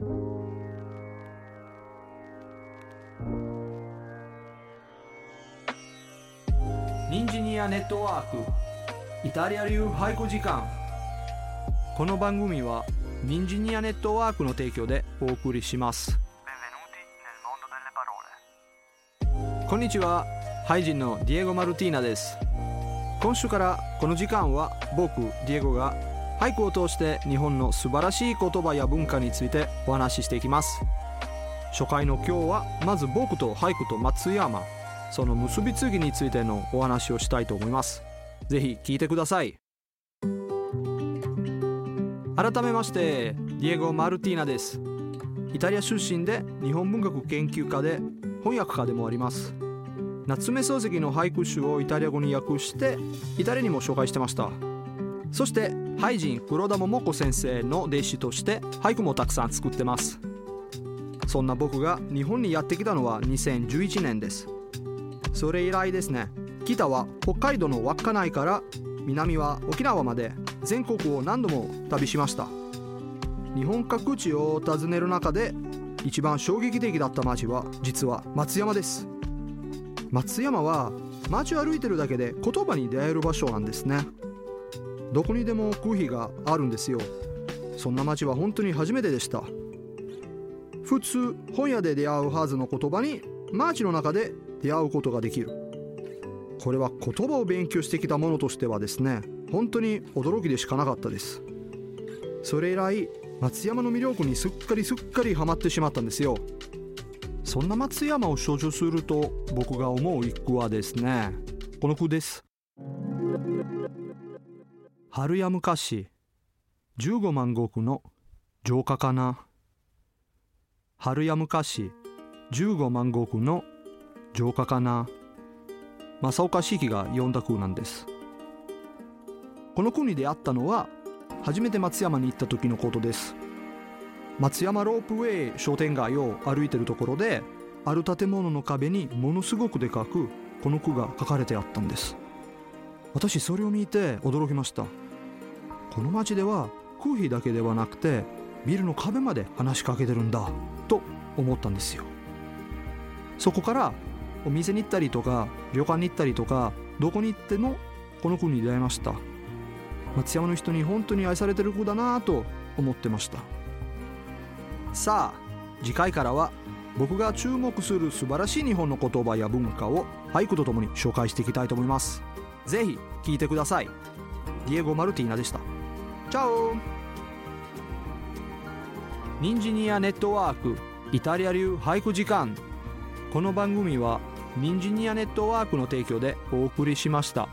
ニンジニアネットワークイタリア流俳句時間。この番組はニンジニアネットワークの提供でお送りします。こんにちは。ハイジンのディエゴ・マルティーナです。今週からこの時間は僕ディエゴが俳句を通して日本の素晴らしい言葉や文化についてお話ししていきます。初回の今日はまず僕と俳句と松山その結びつきについてのお話をしたいと思います。ぜひ聞いてください。改めましてディエゴ・マルティーナです。イタリア出身で日本文学研究家で翻訳家でもあります。夏目漱石の俳句集をイタリア語に訳してイタリアにも紹介してました。そして俳人黒田桃子先生の弟子として俳句もたくさん作ってます。そんな僕が日本にやってきたのは2011年です。それ以来ですね。北は北海道の稚内から南は沖縄まで全国を何度も旅しました。日本各地を訪ねる中で一番衝撃的だった街は実は松山です。松山は街を歩いてるだけで言葉に出会える場所なんですね。どこにでも空気があるんですよ。そんな街は本当に初めてでした。普通本屋で出会うはずの言葉に街の中で出会うことができる。これは言葉を勉強してきたものとしてはですね本当に驚きでしかなかったです。それ以来松山の魅力にすっかりすっかりハマってしまったんですよ。そんな松山を象徴すると僕が思う一句はですねこの句です。春や昔15万石の浄化かな。春や昔15万石の浄化かな。正岡子規が読んだ句なんです。この句に出会ったのは初めて松山に行った時のことです。松山ロープウェイ商店街を歩いてるところである建物の壁にものすごくでかくこの句が書かれてあったんです。私それを見て驚きました。この町では空気だけではなくてビルの壁まで話しかけてるんだと思ったんですよ。そこからお店に行ったりとか旅館に行ったりとかどこに行ってもこの句に出会いました。松山の人に本当に愛されてる子だなと思ってました。さあ次回からは僕が注目する素晴らしい日本の言葉や文化を俳句とともに紹介していきたいと思います。ぜひ聞いてください。ディエゴ・マルティーナでした。チャオニンジニアネットワークイタリア流俳句時間この番組はニンジニアネットワークの提供でお送りしました。